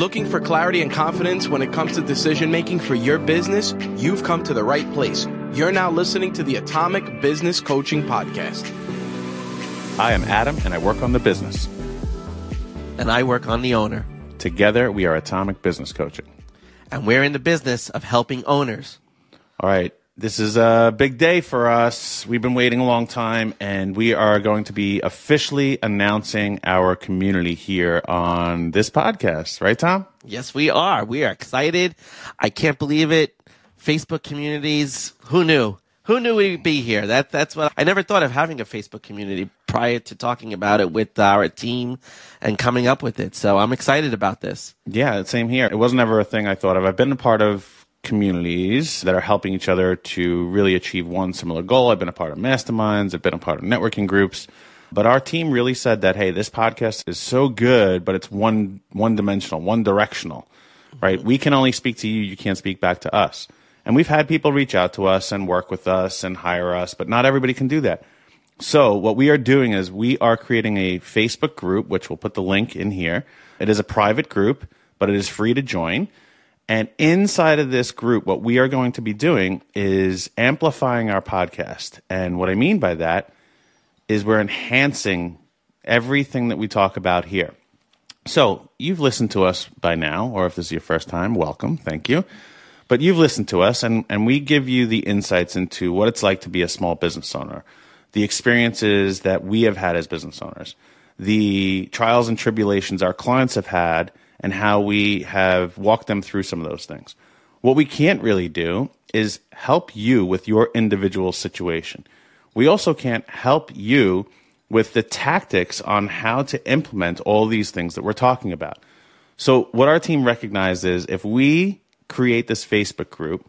Looking for clarity and confidence when it comes to decision making for your business? You've come to the right place. You're now listening to the Atomic Business Coaching Podcast. I am Adam and I work on the business. And I work on the owner. Together, we are Atomic Business Coaching. And we're in the business of helping owners. All right. This is a big day for us. We've been waiting a long time, and we are going to be officially announcing our community here on this podcast. Right, Tom? Yes, we are. We are excited. I can't believe it. Facebook communities. Who knew? Who knew we'd be here? That that's what I never thought of having a Facebook community prior to talking about it with our team and coming up with it. So I'm excited about this. Yeah, same here. It wasn't ever a thing I thought of. I've been a part of communities that are helping each other to really achieve one similar goal. I've been a part of masterminds, I've been a part of networking groups. But our team really said that, hey, this podcast is so good, but it's one one dimensional, one directional. Right? Mm-hmm. We can only speak to you, you can't speak back to us. And we've had people reach out to us and work with us and hire us, but not everybody can do that. So what we are doing is we are creating a Facebook group, which we'll put the link in here. It is a private group, but it is free to join. And inside of this group, what we are going to be doing is amplifying our podcast. And what I mean by that is we're enhancing everything that we talk about here. So you've listened to us by now, or if this is your first time, welcome. Thank you. But you've listened to us, and, and we give you the insights into what it's like to be a small business owner, the experiences that we have had as business owners, the trials and tribulations our clients have had and how we have walked them through some of those things. What we can't really do is help you with your individual situation. We also can't help you with the tactics on how to implement all these things that we're talking about. So, what our team recognizes is if we create this Facebook group,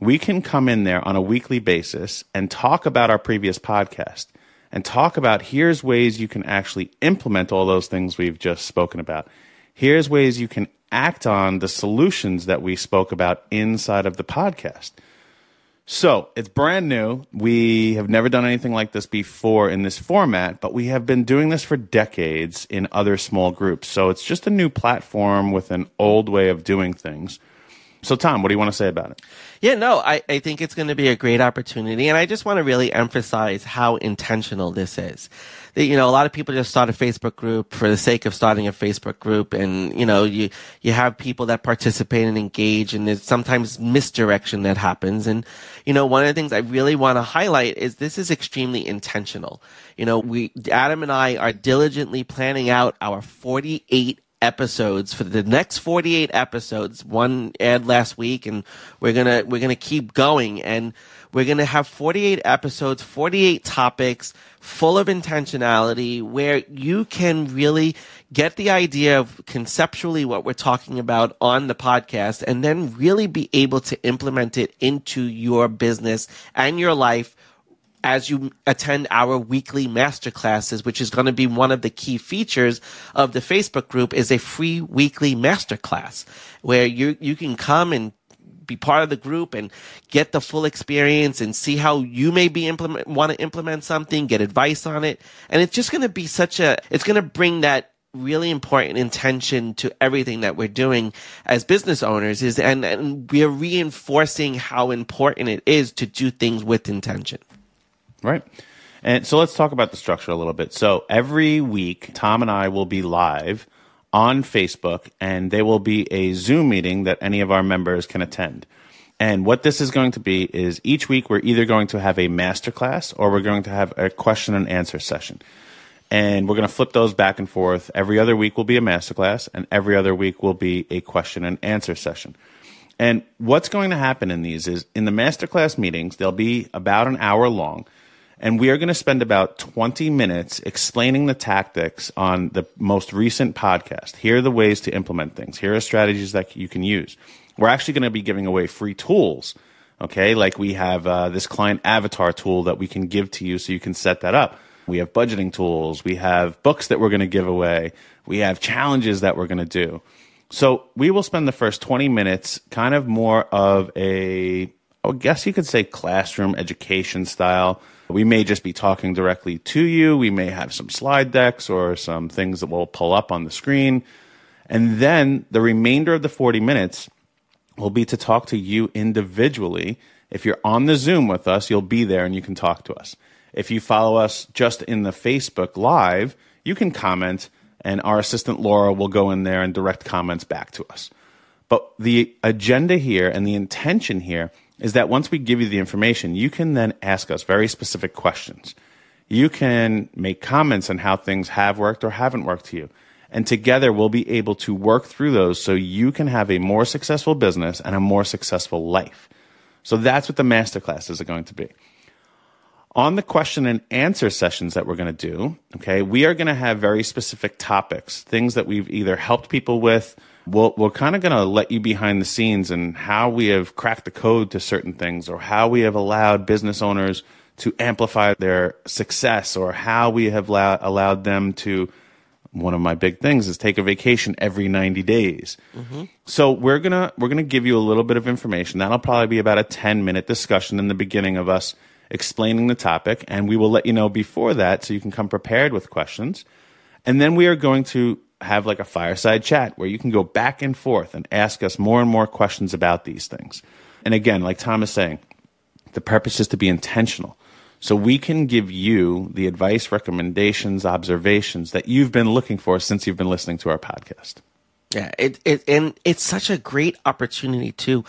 we can come in there on a weekly basis and talk about our previous podcast and talk about here's ways you can actually implement all those things we've just spoken about here's ways you can act on the solutions that we spoke about inside of the podcast. So it's brand new. We have never done anything like this before in this format, but we have been doing this for decades in other small groups. So it's just a new platform with an old way of doing things. So, Tom, what do you want to say about it? Yeah, no, I, I think it's going to be a great opportunity. And I just want to really emphasize how intentional this is. You know, a lot of people just start a Facebook group for the sake of starting a Facebook group. And, you know, you, you have people that participate and engage and there's sometimes misdirection that happens. And, you know, one of the things I really want to highlight is this is extremely intentional. You know, we, Adam and I are diligently planning out our 48 episodes for the next 48 episodes one aired last week and we're to we're to keep going and we're going to have 48 episodes 48 topics full of intentionality where you can really get the idea of conceptually what we're talking about on the podcast and then really be able to implement it into your business and your life as you attend our weekly master classes, which is going to be one of the key features of the Facebook group is a free weekly master class where you, you can come and be part of the group and get the full experience and see how you may be implement, want to implement something, get advice on it. And it's just going to be such a, it's going to bring that really important intention to everything that we're doing as business owners is and, and we're reinforcing how important it is to do things with intention. Right. And so let's talk about the structure a little bit. So every week, Tom and I will be live on Facebook, and there will be a Zoom meeting that any of our members can attend. And what this is going to be is each week we're either going to have a masterclass or we're going to have a question and answer session. And we're going to flip those back and forth. Every other week will be a masterclass, and every other week will be a question and answer session. And what's going to happen in these is in the masterclass meetings, they'll be about an hour long and we are going to spend about 20 minutes explaining the tactics on the most recent podcast. Here are the ways to implement things. Here are strategies that you can use. We're actually going to be giving away free tools. Okay. Like we have uh, this client avatar tool that we can give to you so you can set that up. We have budgeting tools. We have books that we're going to give away. We have challenges that we're going to do. So we will spend the first 20 minutes kind of more of a, I guess you could say classroom education style we may just be talking directly to you. We may have some slide decks or some things that we'll pull up on the screen. And then the remainder of the 40 minutes will be to talk to you individually. If you're on the Zoom with us, you'll be there and you can talk to us. If you follow us just in the Facebook Live, you can comment, and our assistant Laura will go in there and direct comments back to us. But the agenda here and the intention here is that once we give you the information, you can then ask us very specific questions. You can make comments on how things have worked or haven't worked to you. And together we'll be able to work through those so you can have a more successful business and a more successful life. So that's what the masterclasses are going to be. On the question and answer sessions that we're going to do, okay, we are going to have very specific topics, things that we've either helped people with. We'll, we're kind of going to let you behind the scenes and how we have cracked the code to certain things or how we have allowed business owners to amplify their success or how we have allow, allowed them to one of my big things is take a vacation every 90 days. Mm-hmm. So we're going to we're going to give you a little bit of information. That'll probably be about a 10 minute discussion in the beginning of us explaining the topic and we will let you know before that so you can come prepared with questions. And then we are going to have like a fireside chat where you can go back and forth and ask us more and more questions about these things. And again, like Tom is saying, the purpose is to be intentional. So we can give you the advice, recommendations, observations that you've been looking for since you've been listening to our podcast. Yeah, it, it and it's such a great opportunity too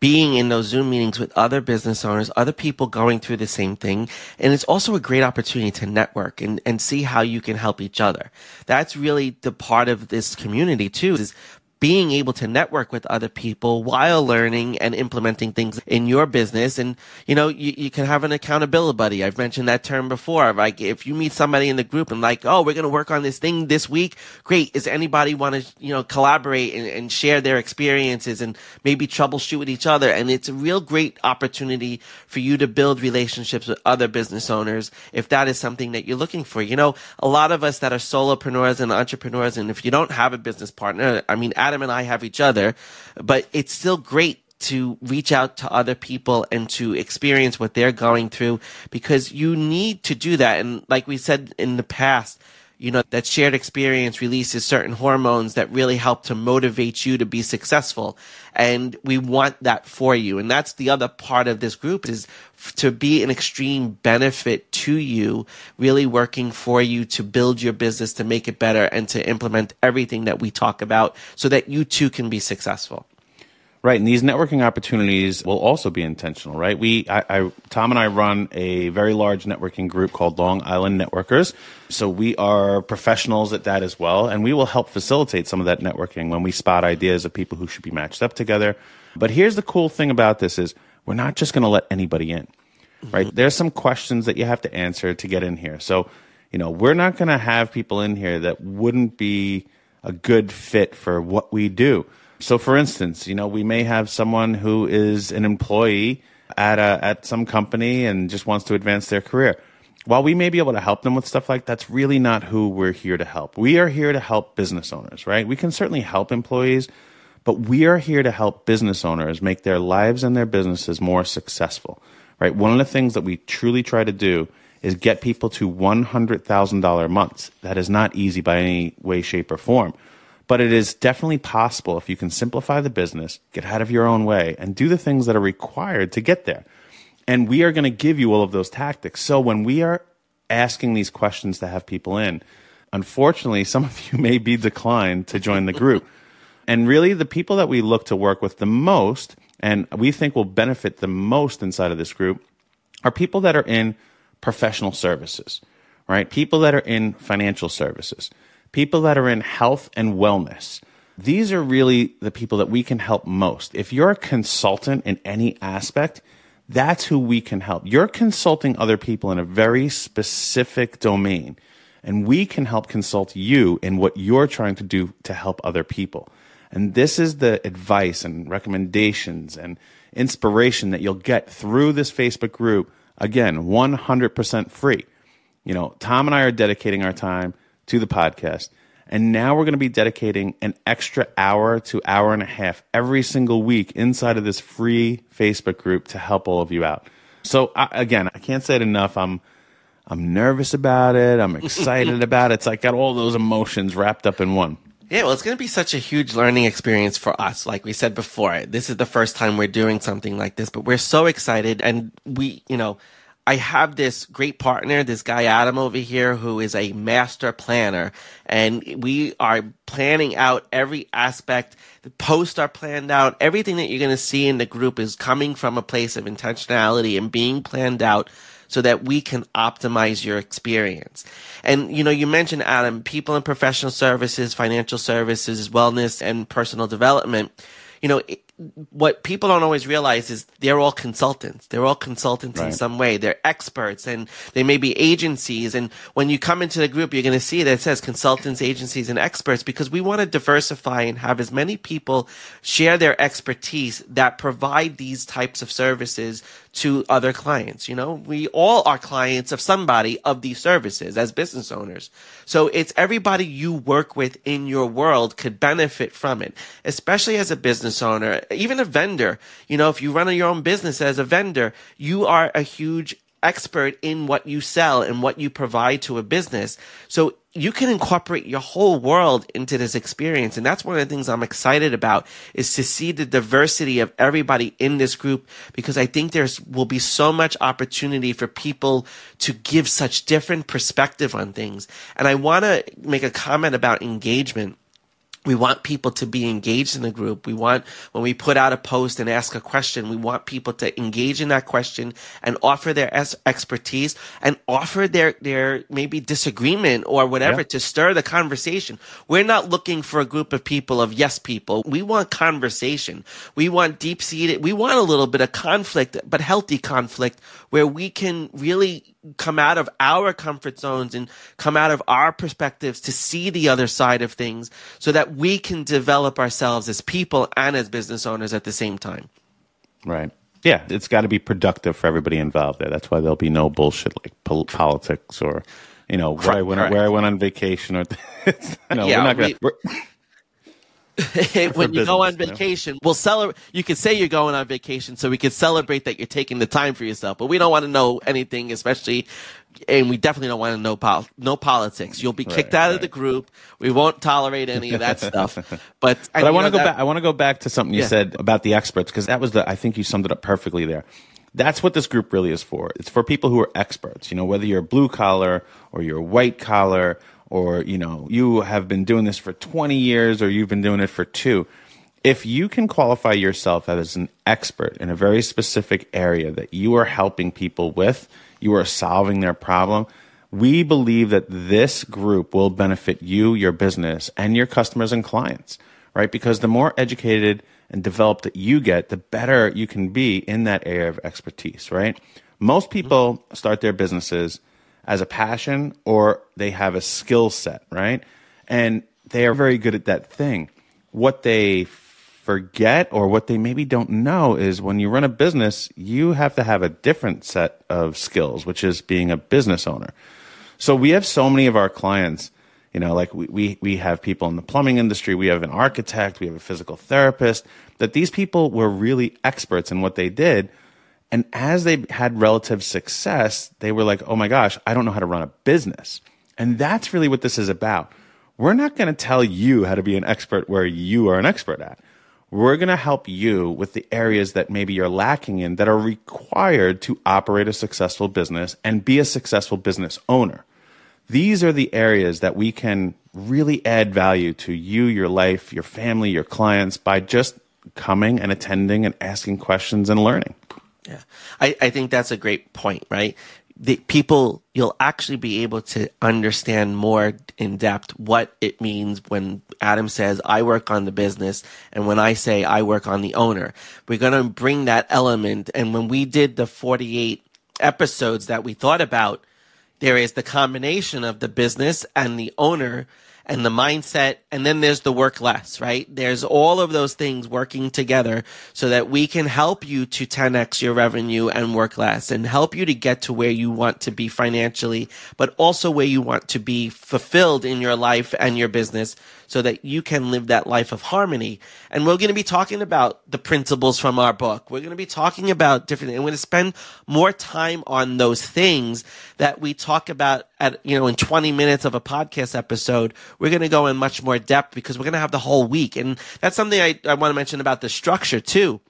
being in those Zoom meetings with other business owners, other people going through the same thing. And it's also a great opportunity to network and, and see how you can help each other. That's really the part of this community too, is being able to network with other people while learning and implementing things in your business. And, you know, you, you can have an accountability buddy. I've mentioned that term before. Like if you meet somebody in the group and like, oh, we're going to work on this thing this week. Great. Is anybody want to, you know, collaborate and, and share their experiences and maybe troubleshoot with each other? And it's a real great opportunity for you to build relationships with other business owners if that is something that you're looking for. You know, a lot of us that are solopreneurs and entrepreneurs, and if you don't have a business partner, I mean, Adam and I have each other, but it's still great to reach out to other people and to experience what they're going through because you need to do that. And like we said in the past, you know, that shared experience releases certain hormones that really help to motivate you to be successful. And we want that for you. And that's the other part of this group is to be an extreme benefit to you, really working for you to build your business, to make it better and to implement everything that we talk about so that you too can be successful. Right, and these networking opportunities will also be intentional, right? We, I, I, Tom and I run a very large networking group called Long Island Networkers. So we are professionals at that as well, and we will help facilitate some of that networking when we spot ideas of people who should be matched up together. But here's the cool thing about this is we're not just going to let anybody in, right? Mm-hmm. There's some questions that you have to answer to get in here. So, you know, we're not going to have people in here that wouldn't be a good fit for what we do. So, for instance, you know, we may have someone who is an employee at a, at some company and just wants to advance their career. While we may be able to help them with stuff like that's really not who we're here to help. We are here to help business owners, right? We can certainly help employees, but we are here to help business owners make their lives and their businesses more successful, right? One of the things that we truly try to do is get people to $100,000 months. That is not easy by any way, shape, or form. But it is definitely possible if you can simplify the business, get out of your own way, and do the things that are required to get there. And we are going to give you all of those tactics. So when we are asking these questions to have people in, unfortunately, some of you may be declined to join the group. and really, the people that we look to work with the most and we think will benefit the most inside of this group are people that are in professional services, right? People that are in financial services people that are in health and wellness. These are really the people that we can help most. If you're a consultant in any aspect, that's who we can help. You're consulting other people in a very specific domain, and we can help consult you in what you're trying to do to help other people. And this is the advice and recommendations and inspiration that you'll get through this Facebook group. Again, 100% free. You know, Tom and I are dedicating our time to the podcast. And now we're going to be dedicating an extra hour to hour and a half every single week inside of this free Facebook group to help all of you out. So I, again, I can't say it enough. I'm I'm nervous about it. I'm excited about it. It's like got all those emotions wrapped up in one. Yeah, well, it's going to be such a huge learning experience for us. Like we said before, this is the first time we're doing something like this, but we're so excited. And we, you know, I have this great partner, this guy Adam over here, who is a master planner, and we are planning out every aspect. The posts are planned out. Everything that you're going to see in the group is coming from a place of intentionality and being planned out so that we can optimize your experience. And, you know, you mentioned, Adam, people in professional services, financial services, wellness, and personal development. You know, what people don't always realize is they're all consultants. They're all consultants right. in some way. They're experts and they may be agencies. And when you come into the group, you're going to see that it says consultants, agencies, and experts because we want to diversify and have as many people share their expertise that provide these types of services to other clients. You know, we all are clients of somebody of these services as business owners. So it's everybody you work with in your world could benefit from it, especially as a business owner, even a vendor. You know, if you run your own business as a vendor, you are a huge expert in what you sell and what you provide to a business. So you can incorporate your whole world into this experience. And that's one of the things I'm excited about is to see the diversity of everybody in this group because I think there's will be so much opportunity for people to give such different perspective on things. And I want to make a comment about engagement we want people to be engaged in the group. We want, when we put out a post and ask a question, we want people to engage in that question and offer their expertise and offer their, their maybe disagreement or whatever yeah. to stir the conversation. We're not looking for a group of people of yes people. We want conversation. We want deep seated, we want a little bit of conflict, but healthy conflict where we can really come out of our comfort zones and come out of our perspectives to see the other side of things so that we can develop ourselves as people and as business owners at the same time. Right. Yeah, it's got to be productive for everybody involved there. That's why there'll be no bullshit like pol- politics or, you know, where I went where I went on vacation or. no, yeah, we're not gonna, we, when you go on vacation, you know? we'll celebrate. You can say you're going on vacation, so we can celebrate that you're taking the time for yourself. But we don't want to know anything, especially, and we definitely don't want to know pol- no politics. You'll be kicked right, out right. of the group. We won't tolerate any of that stuff. But, but I want to go that, back. I want to go back to something you yeah. said about the experts because that was the. I think you summed it up perfectly there. That's what this group really is for. It's for people who are experts. You know, whether you're blue collar or you're white collar or you know you have been doing this for 20 years or you've been doing it for 2 if you can qualify yourself as an expert in a very specific area that you are helping people with you are solving their problem we believe that this group will benefit you your business and your customers and clients right? Because the more educated and developed that you get the better you can be in that area of expertise right? Most people start their businesses as a passion or they have a skill set, right? And they are very good at that thing. What they forget or what they maybe don't know is when you run a business, you have to have a different set of skills, which is being a business owner. So we have so many of our clients, you know, like we, we, we have people in the plumbing industry, we have an architect, we have a physical therapist, that these people were really experts in what they did and as they had relative success, they were like, oh my gosh, I don't know how to run a business. And that's really what this is about. We're not going to tell you how to be an expert where you are an expert at. We're going to help you with the areas that maybe you're lacking in that are required to operate a successful business and be a successful business owner. These are the areas that we can really add value to you, your life, your family, your clients by just coming and attending and asking questions and learning. Yeah, I, I think that's a great point, right? The people, you'll actually be able to understand more in depth what it means when Adam says, I work on the business, and when I say I work on the owner. We're going to bring that element. And when we did the 48 episodes that we thought about, there is the combination of the business and the owner and the mindset. And then there's the work less, right? There's all of those things working together so that we can help you to 10x your revenue and work less and help you to get to where you want to be financially, but also where you want to be fulfilled in your life and your business so that you can live that life of harmony. And we're going to be talking about the principles from our book. We're going to be talking about different, and we're going to spend more time on those things that we talk about at, you know, in 20 minutes of a podcast episode. we're going to go in much more depth because we're going to have the whole week. And that's something I, I want to mention about the structure too,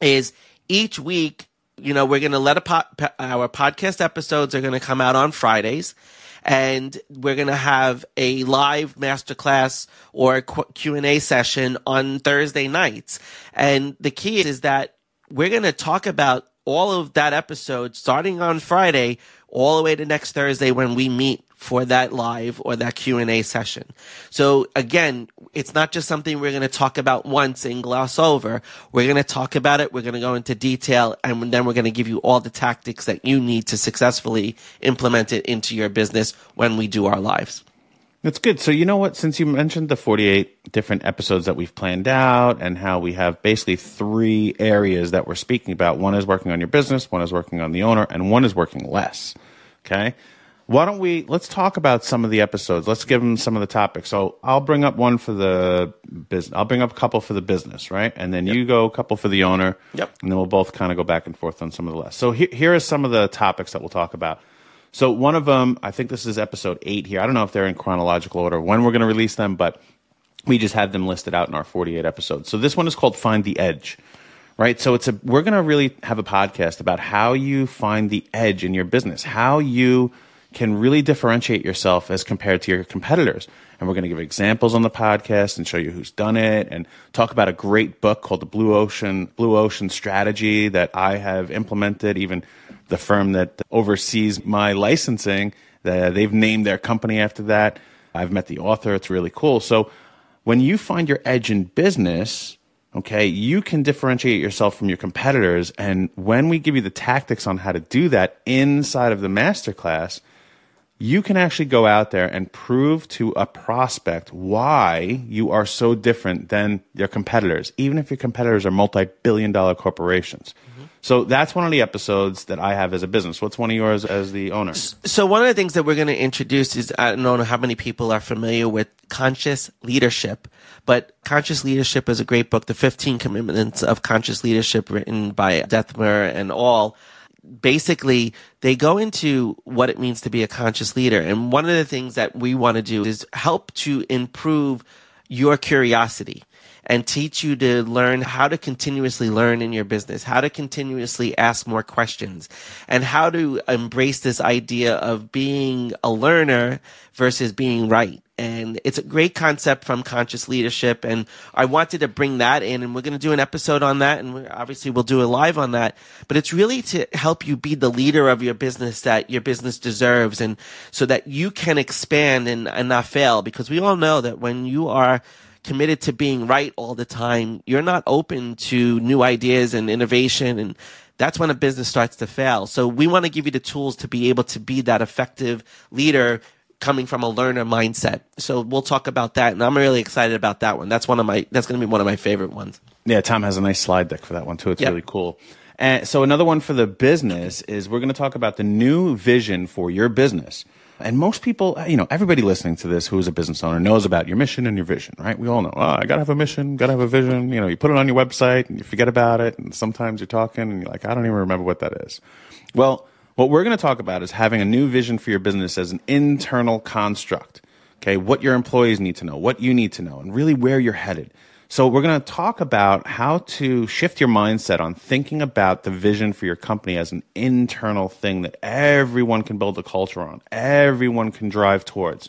is each week, you know, we're going to let po- our podcast episodes are going to come out on Fridays and we're going to have a live masterclass or Q&A session on Thursday nights. And the key is that we're going to talk about all of that episode starting on Friday all the way to next Thursday when we meet for that live or that Q&A session. So again, it's not just something we're going to talk about once and gloss over. We're going to talk about it. We're going to go into detail and then we're going to give you all the tactics that you need to successfully implement it into your business when we do our lives. That's good. So you know what? Since you mentioned the 48 different episodes that we've planned out and how we have basically three areas that we're speaking about. One is working on your business, one is working on the owner, and one is working less. Okay why don't we let's talk about some of the episodes. Let's give them some of the topics. So i'll bring up one for the business i'll bring up a couple for the business right? And then yep. you go a couple for the owner. Yep. And then we'll both kind of go back and forth on some of the less so he, here are some of the topics that we'll talk about. So one of them i think this is episode eight here. I don't know if they're in chronological order when we're going to release them but we just had them listed out in our 48 episodes. So this one is called find the edge right? So it's a we're going to really have a podcast about how you find the edge in your business how you can really differentiate yourself as compared to your competitors. And we're going to give examples on the podcast and show you who's done it and talk about a great book called the Blue Ocean Blue Ocean Strategy that I have implemented. Even the firm that oversees my licensing, they've named their company after that. I've met the author. It's really cool. So when you find your edge in business, okay, you can differentiate yourself from your competitors. And when we give you the tactics on how to do that inside of the masterclass, you can actually go out there and prove to a prospect why you are so different than your competitors, even if your competitors are multi billion dollar corporations. Mm-hmm. So that's one of the episodes that I have as a business. What's one of yours as the owner? So one of the things that we're going to introduce is I don't know how many people are familiar with conscious leadership, but conscious leadership is a great book, The 15 Commitments of Conscious Leadership written by Dethmer and all basically they go into what it means to be a conscious leader. And one of the things that we want to do is help to improve your curiosity and teach you to learn how to continuously learn in your business, how to continuously ask more questions, and how to embrace this idea of being a learner versus being right and it's a great concept from conscious leadership and i wanted to bring that in and we're going to do an episode on that and obviously we'll do a live on that but it's really to help you be the leader of your business that your business deserves and so that you can expand and, and not fail because we all know that when you are committed to being right all the time you're not open to new ideas and innovation and that's when a business starts to fail. So we want to give you the tools to be able to be that effective leader coming from a learner mindset. So we'll talk about that, and I'm really excited about that one. That's one of my that's going to be one of my favorite ones. Yeah, Tom has a nice slide deck for that one too. It's yep. really cool. And so another one for the business is we're going to talk about the new vision for your business. And most people, you know, everybody listening to this who is a business owner knows about your mission and your vision, right? We all know, oh, I got to have a mission, got to have a vision. You know, you put it on your website and you forget about it. And sometimes you're talking and you're like, I don't even remember what that is. Well, what we're going to talk about is having a new vision for your business as an internal construct. Okay, what your employees need to know, what you need to know, and really where you're headed. So we're going to talk about how to shift your mindset on thinking about the vision for your company as an internal thing that everyone can build a culture on, everyone can drive towards.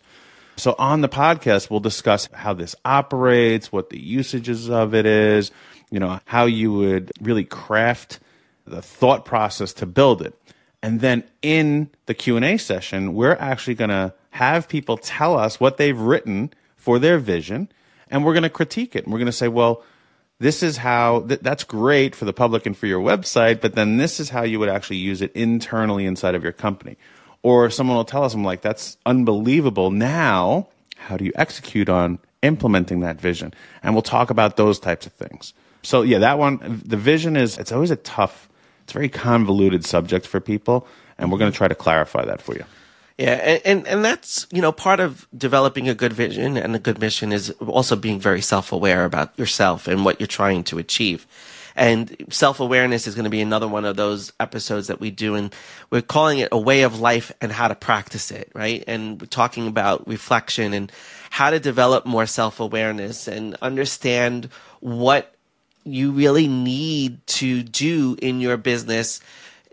So on the podcast, we'll discuss how this operates, what the usages of it is, you know, how you would really craft the thought process to build it. And then in the Q&A session, we're actually going to have people tell us what they've written for their vision and we're going to critique it. And we're going to say, well, this is how th- that's great for the public and for your website, but then this is how you would actually use it internally inside of your company. Or someone will tell us, I'm like, that's unbelievable. Now, how do you execute on implementing that vision? And we'll talk about those types of things. So yeah, that one, the vision is, it's always a tough it's a very convoluted subject for people, and we're going to try to clarify that for you. Yeah, and, and, and that's you know part of developing a good vision and a good mission is also being very self aware about yourself and what you're trying to achieve. And self awareness is going to be another one of those episodes that we do. And we're calling it a way of life and how to practice it, right? And we're talking about reflection and how to develop more self awareness and understand what you really need to do in your business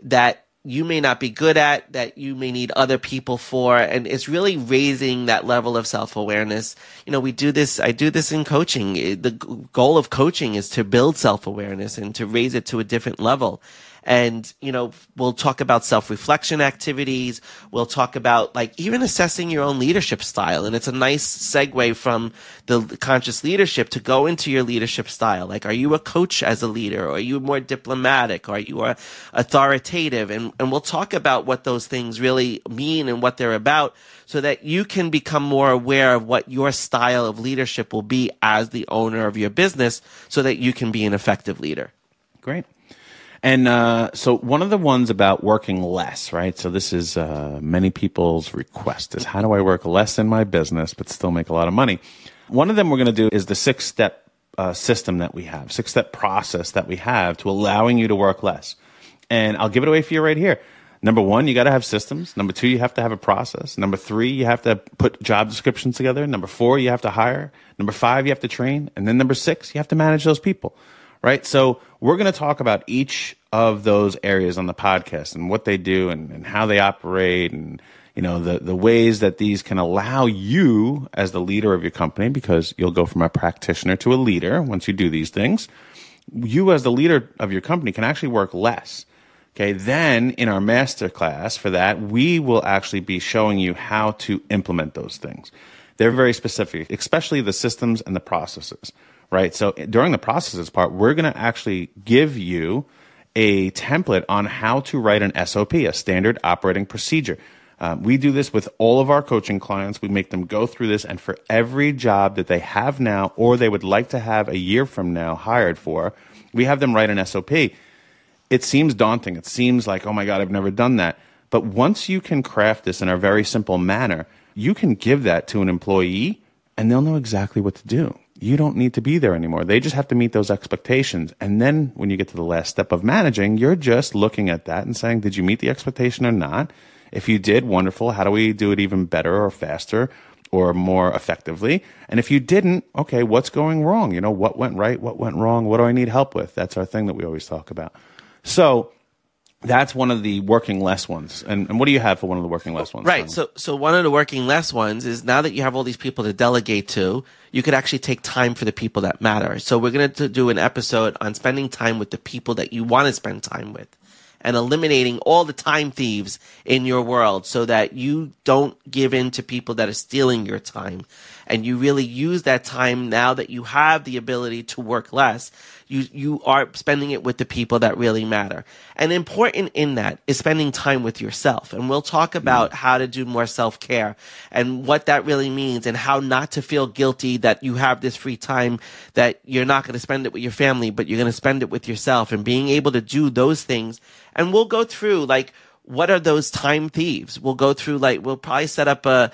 that you may not be good at that you may need other people for and it's really raising that level of self-awareness. You know we do this i do this in coaching. The goal of coaching is to build self-awareness and to raise it to a different level and you know we'll talk about self-reflection activities. We'll talk about like even assessing your own leadership style. And it's a nice segue from the conscious leadership to go into your leadership style. Like are you a coach as a leader? Or are you more diplomatic? Or are you are authoritative? And and we'll talk about what those things really mean and what they're about so that you can become more aware of what your style of leadership will be as the owner of your business so that you can be an effective leader. Great and uh, so one of the ones about working less, right? So this is uh, many people's request is how do I work less in my business but still make a lot of money? One of them we're going to do is the six step uh, system that we have, six step process that we have to allowing you to work less. And I'll give it away for you right here. Number one, you got to have systems. Number two, you have to have a process. Number three, you have to put job descriptions together. Number four, you have to hire. Number five, you have to train. And then number six, you have to manage those people right? So we're going to talk about each of those areas on the podcast and what they do and, and how they operate and you know the the ways that these can allow you as the leader of your company because you'll go from a practitioner to a leader once you do these things. You as the leader of your company can actually work less. Okay, then in our master class for that, we will actually be showing you how to implement those things. They're very specific, especially the systems and the processes right? So during the processes part, we're going to actually give you a template on how to write an SOP, a standard operating procedure. Um, we do this with all of our coaching clients. We make them go through this, and for every job that they have now or they would like to have a year from now hired for, we have them write an SOP. It seems daunting. It seems like, oh my God, I've never done that. But once you can craft this in a very simple manner, you can give that to an employee and they'll know exactly what to do you don't need to be there anymore. They just have to meet those expectations. And then when you get to the last step of managing, you're just looking at that and saying, did you meet the expectation or not? If you did, wonderful. How do we do it even better or faster or more effectively? And if you didn't, okay, what's going wrong? You know, what went right? What went wrong? What do I need help with? That's our thing that we always talk about. So that's one of the working less ones. And, and what do you have for one of the working less ones? Right. So, so one of the working less ones is now that you have all these people to delegate to, you could actually take time for the people that matter. So we're going to do an episode on spending time with the people that you want to spend time with and eliminating all the time thieves in your world so that you don't give in to people that are stealing your time and you really use that time now that you have the ability to work less you you are spending it with the people that really matter. And important in that is spending time with yourself. And we'll talk about mm. how to do more self-care and what that really means and how not to feel guilty that you have this free time that you're not going to spend it with your family, but you're going to spend it with yourself and being able to do those things. And we'll go through like what are those time thieves? We'll go through like we'll probably set up a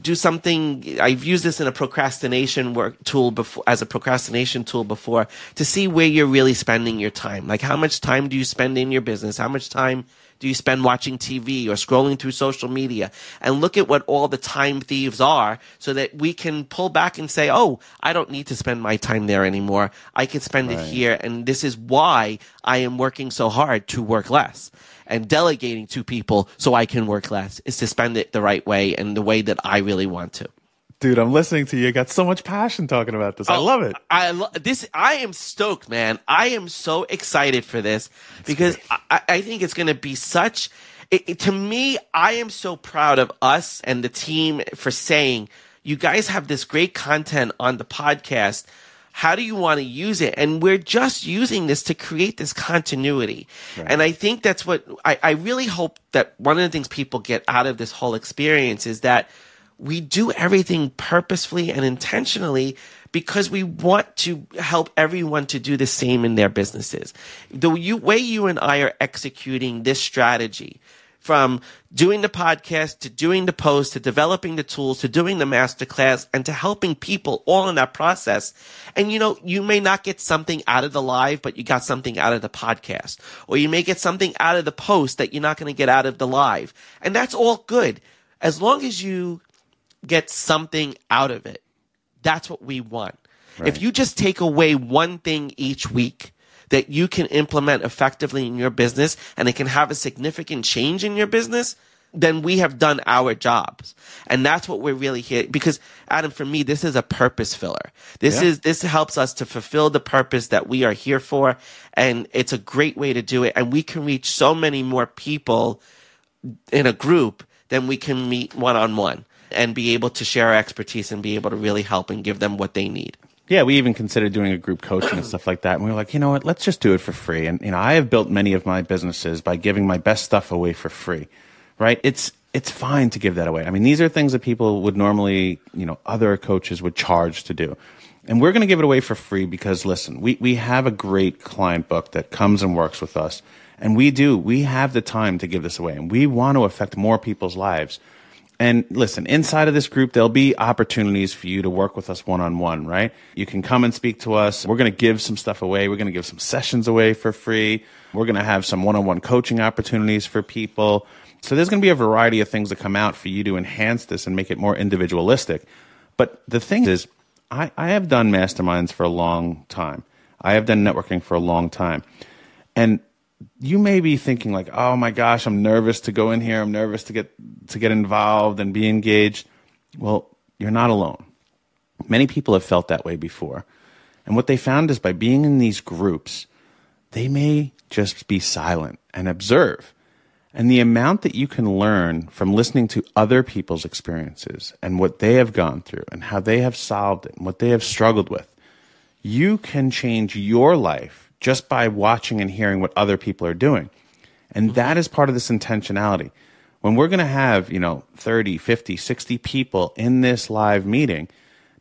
do something. I've used this in a procrastination work tool before as a procrastination tool before to see where you're really spending your time. Like how much time do you spend in your business? How much time do you spend watching TV or scrolling through social media? And look at what all the time thieves are so that we can pull back and say, oh, I don't need to spend my time there anymore. I can spend right. it here. And this is why I am working so hard to work less and delegating to people so I can work less is to spend it the right way and the way that I really want to. Dude, I'm listening to you. you got so much passion talking about this. I oh, love it. I lo- this. I am stoked, man. I am so excited for this That's because I, I, think it's going to be such. It, it, to me, I am so proud of us and the team for saying you guys have this great content on the podcast how do you want to use it? And we're just using this to create this continuity. Right. And I think that's what I, I really hope that one of the things people get out of this whole experience is that we do everything purposefully and intentionally because we want to help everyone to do the same in their businesses. The way you and I are executing this strategy from doing the podcast to doing the post to developing the tools to doing the masterclass and to helping people all in that process. And you know, you may not get something out of the live, but you got something out of the podcast. Or you may get something out of the post that you're not going to get out of the live. And that's all good. As long as you get something out of it. That's what we want. Right. If you just take away one thing each week, that you can implement effectively in your business and it can have a significant change in your business, then we have done our jobs. And that's what we're really here. Because Adam, for me, this is a purpose filler. This yeah. is, this helps us to fulfill the purpose that we are here for. And it's a great way to do it. And we can reach so many more people in a group than we can meet one on one and be able to share our expertise and be able to really help and give them what they need. Yeah, we even considered doing a group coaching and stuff like that. And we were like, you know what, let's just do it for free. And you know, I have built many of my businesses by giving my best stuff away for free. Right? It's it's fine to give that away. I mean, these are things that people would normally, you know, other coaches would charge to do. And we're going to give it away for free because listen, we we have a great client book that comes and works with us. And we do. We have the time to give this away and we want to affect more people's lives and listen, inside of this group, there'll be opportunities for you to work with us one on one, right? You can come and speak to us. We're going to give some stuff away. We're going to give some sessions away for free. We're going to have some one on one coaching opportunities for people. So there's going to be a variety of things that come out for you to enhance this and make it more individualistic. But the thing is, I, I have done masterminds for a long time. I have done networking for a long time. And you may be thinking like, "Oh my gosh, I'm nervous to go in here. I'm nervous to get to get involved and be engaged." Well, you're not alone. Many people have felt that way before. And what they found is by being in these groups, they may just be silent and observe. And the amount that you can learn from listening to other people's experiences and what they have gone through and how they have solved it and what they have struggled with, you can change your life just by watching and hearing what other people are doing. And mm-hmm. that is part of this intentionality. When we're going to have, you know, 30, 50, 60 people in this live meeting,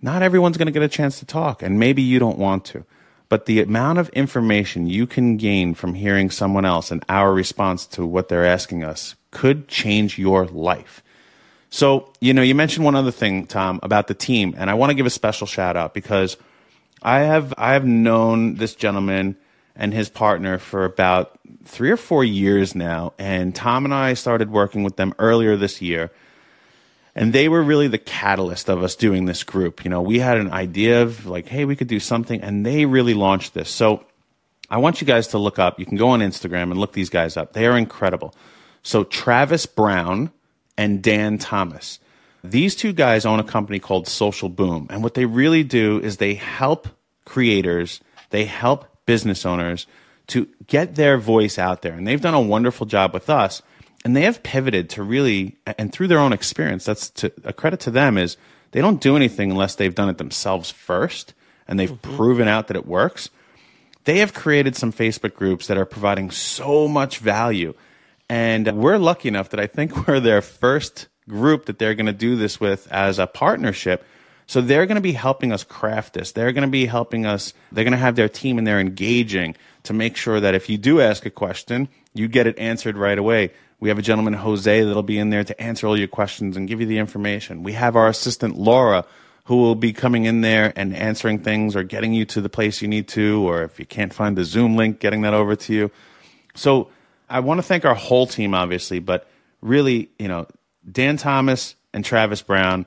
not everyone's going to get a chance to talk, and maybe you don't want to. But the amount of information you can gain from hearing someone else and our response to what they're asking us could change your life. So, you know, you mentioned one other thing, Tom, about the team, and I want to give a special shout out because I have I have known this gentleman and his partner for about three or four years now. And Tom and I started working with them earlier this year. And they were really the catalyst of us doing this group. You know, we had an idea of like, hey, we could do something, and they really launched this. So I want you guys to look up. You can go on Instagram and look these guys up. They are incredible. So Travis Brown and Dan Thomas. These two guys own a company called Social Boom. And what they really do is they help creators, they help business owners to get their voice out there. And they've done a wonderful job with us. And they have pivoted to really, and through their own experience, that's to, a credit to them is they don't do anything unless they've done it themselves first and they've mm-hmm. proven out that it works. They have created some Facebook groups that are providing so much value. And we're lucky enough that I think we're their first group that they're going to do this with as a partnership so they're going to be helping us craft this. They're going to be helping us. They're going to have their team and they're engaging to make sure that if you do ask a question, you get it answered right away. We have a gentleman, Jose, that'll be in there to answer all your questions and give you the information. We have our assistant, Laura, who will be coming in there and answering things or getting you to the place you need to, or if you can't find the Zoom link, getting that over to you. So I want to thank our whole team, obviously, but really, you know, Dan Thomas and Travis Brown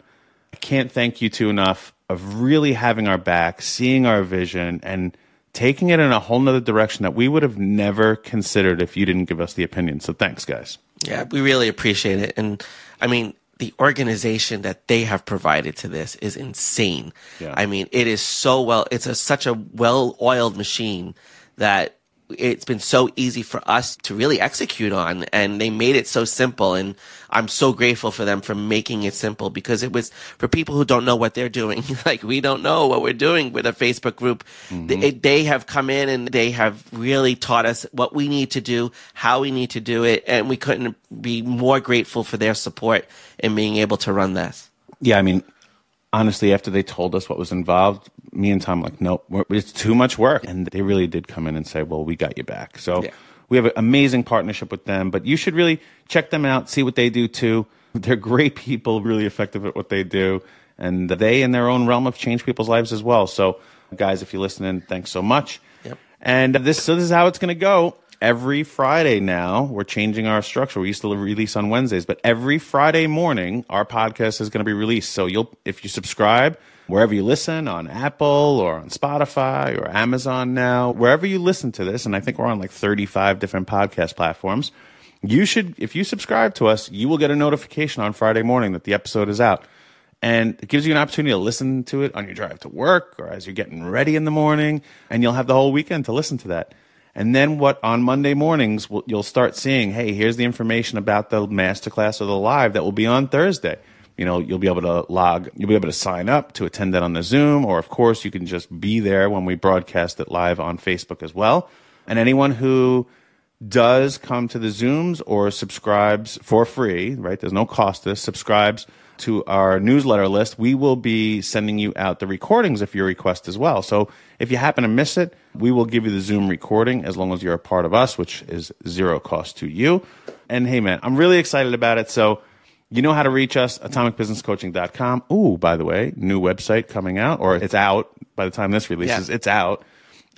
I can't thank you two enough of really having our back, seeing our vision, and taking it in a whole nother direction that we would have never considered if you didn't give us the opinion. So thanks, guys. Yeah, we really appreciate it. And I mean, the organization that they have provided to this is insane. Yeah. I mean, it is so well, it's a, such a well oiled machine that it's been so easy for us to really execute on and they made it so simple and i'm so grateful for them for making it simple because it was for people who don't know what they're doing. Like we don't know what we're doing with a facebook group. Mm-hmm. they, they, have come in and they have really taught us what we need to do how we need to do it and we couldn't be more grateful for their support in being able to run this. Yeah i mean honestly, after they told us what was involved, me and Tom like, nope, it's too much work. And they really did come in and say, well, we got you back. So yeah. We have an amazing partnership with them, but you should really check them out, see what they do too. They're great people, really effective at what they do, and they, in their own realm, have changed people's lives as well. So, guys, if you're listening, thanks so much. Yep. And this, so this is how it's going to go. Every Friday now, we're changing our structure. We used to release on Wednesdays, but every Friday morning, our podcast is going to be released. So you'll, if you subscribe wherever you listen on Apple or on Spotify or Amazon now, wherever you listen to this, and I think we're on like 35 different podcast platforms. You should, if you subscribe to us, you will get a notification on Friday morning that the episode is out. And it gives you an opportunity to listen to it on your drive to work or as you're getting ready in the morning, and you'll have the whole weekend to listen to that. And then what on Monday mornings, you'll start seeing, hey, here's the information about the masterclass or the live that will be on Thursday. You know, you'll be able to log, you'll be able to sign up to attend that on the Zoom, or of course, you can just be there when we broadcast it live on Facebook as well. And anyone who does come to the Zooms or subscribes for free, right? There's no cost to this, subscribes to our newsletter list, we will be sending you out the recordings if you request as well. So if you happen to miss it, we will give you the Zoom recording as long as you're a part of us, which is zero cost to you. And hey, man, I'm really excited about it. So you know how to reach us, atomicbusinesscoaching.com. Ooh, by the way, new website coming out, or it's out by the time this releases. Yeah. It's out.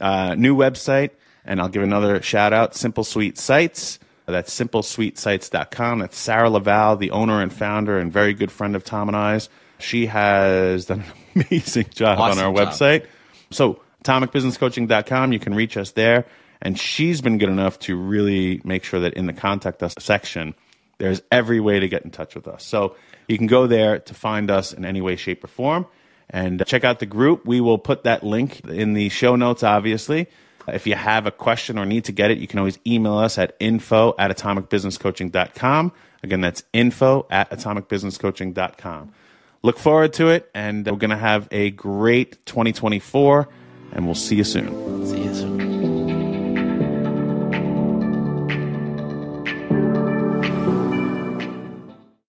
Uh, new website. And I'll give another shout out, Simple Sweet Sites. That's simplesweetsites.com. That's Sarah Laval, the owner and founder and very good friend of Tom and I's. She has done an amazing job Awesome on our job. website. So, atomicbusinesscoaching.com, you can reach us there. And she's been good enough to really make sure that in the contact us section, there's every way to get in touch with us. So, you can go there to find us in any way, shape, or form. And uh, check out the group. We will put that link in the show notes, obviously. Uh, if you have a question or need to get it, you can always email us at info at atomicbusinesscoaching.com. Again, that's info at atomicbusinesscoaching.com. Look forward to it, and uh, we're going to have a great 2024, and we'll see you soon. See you soon.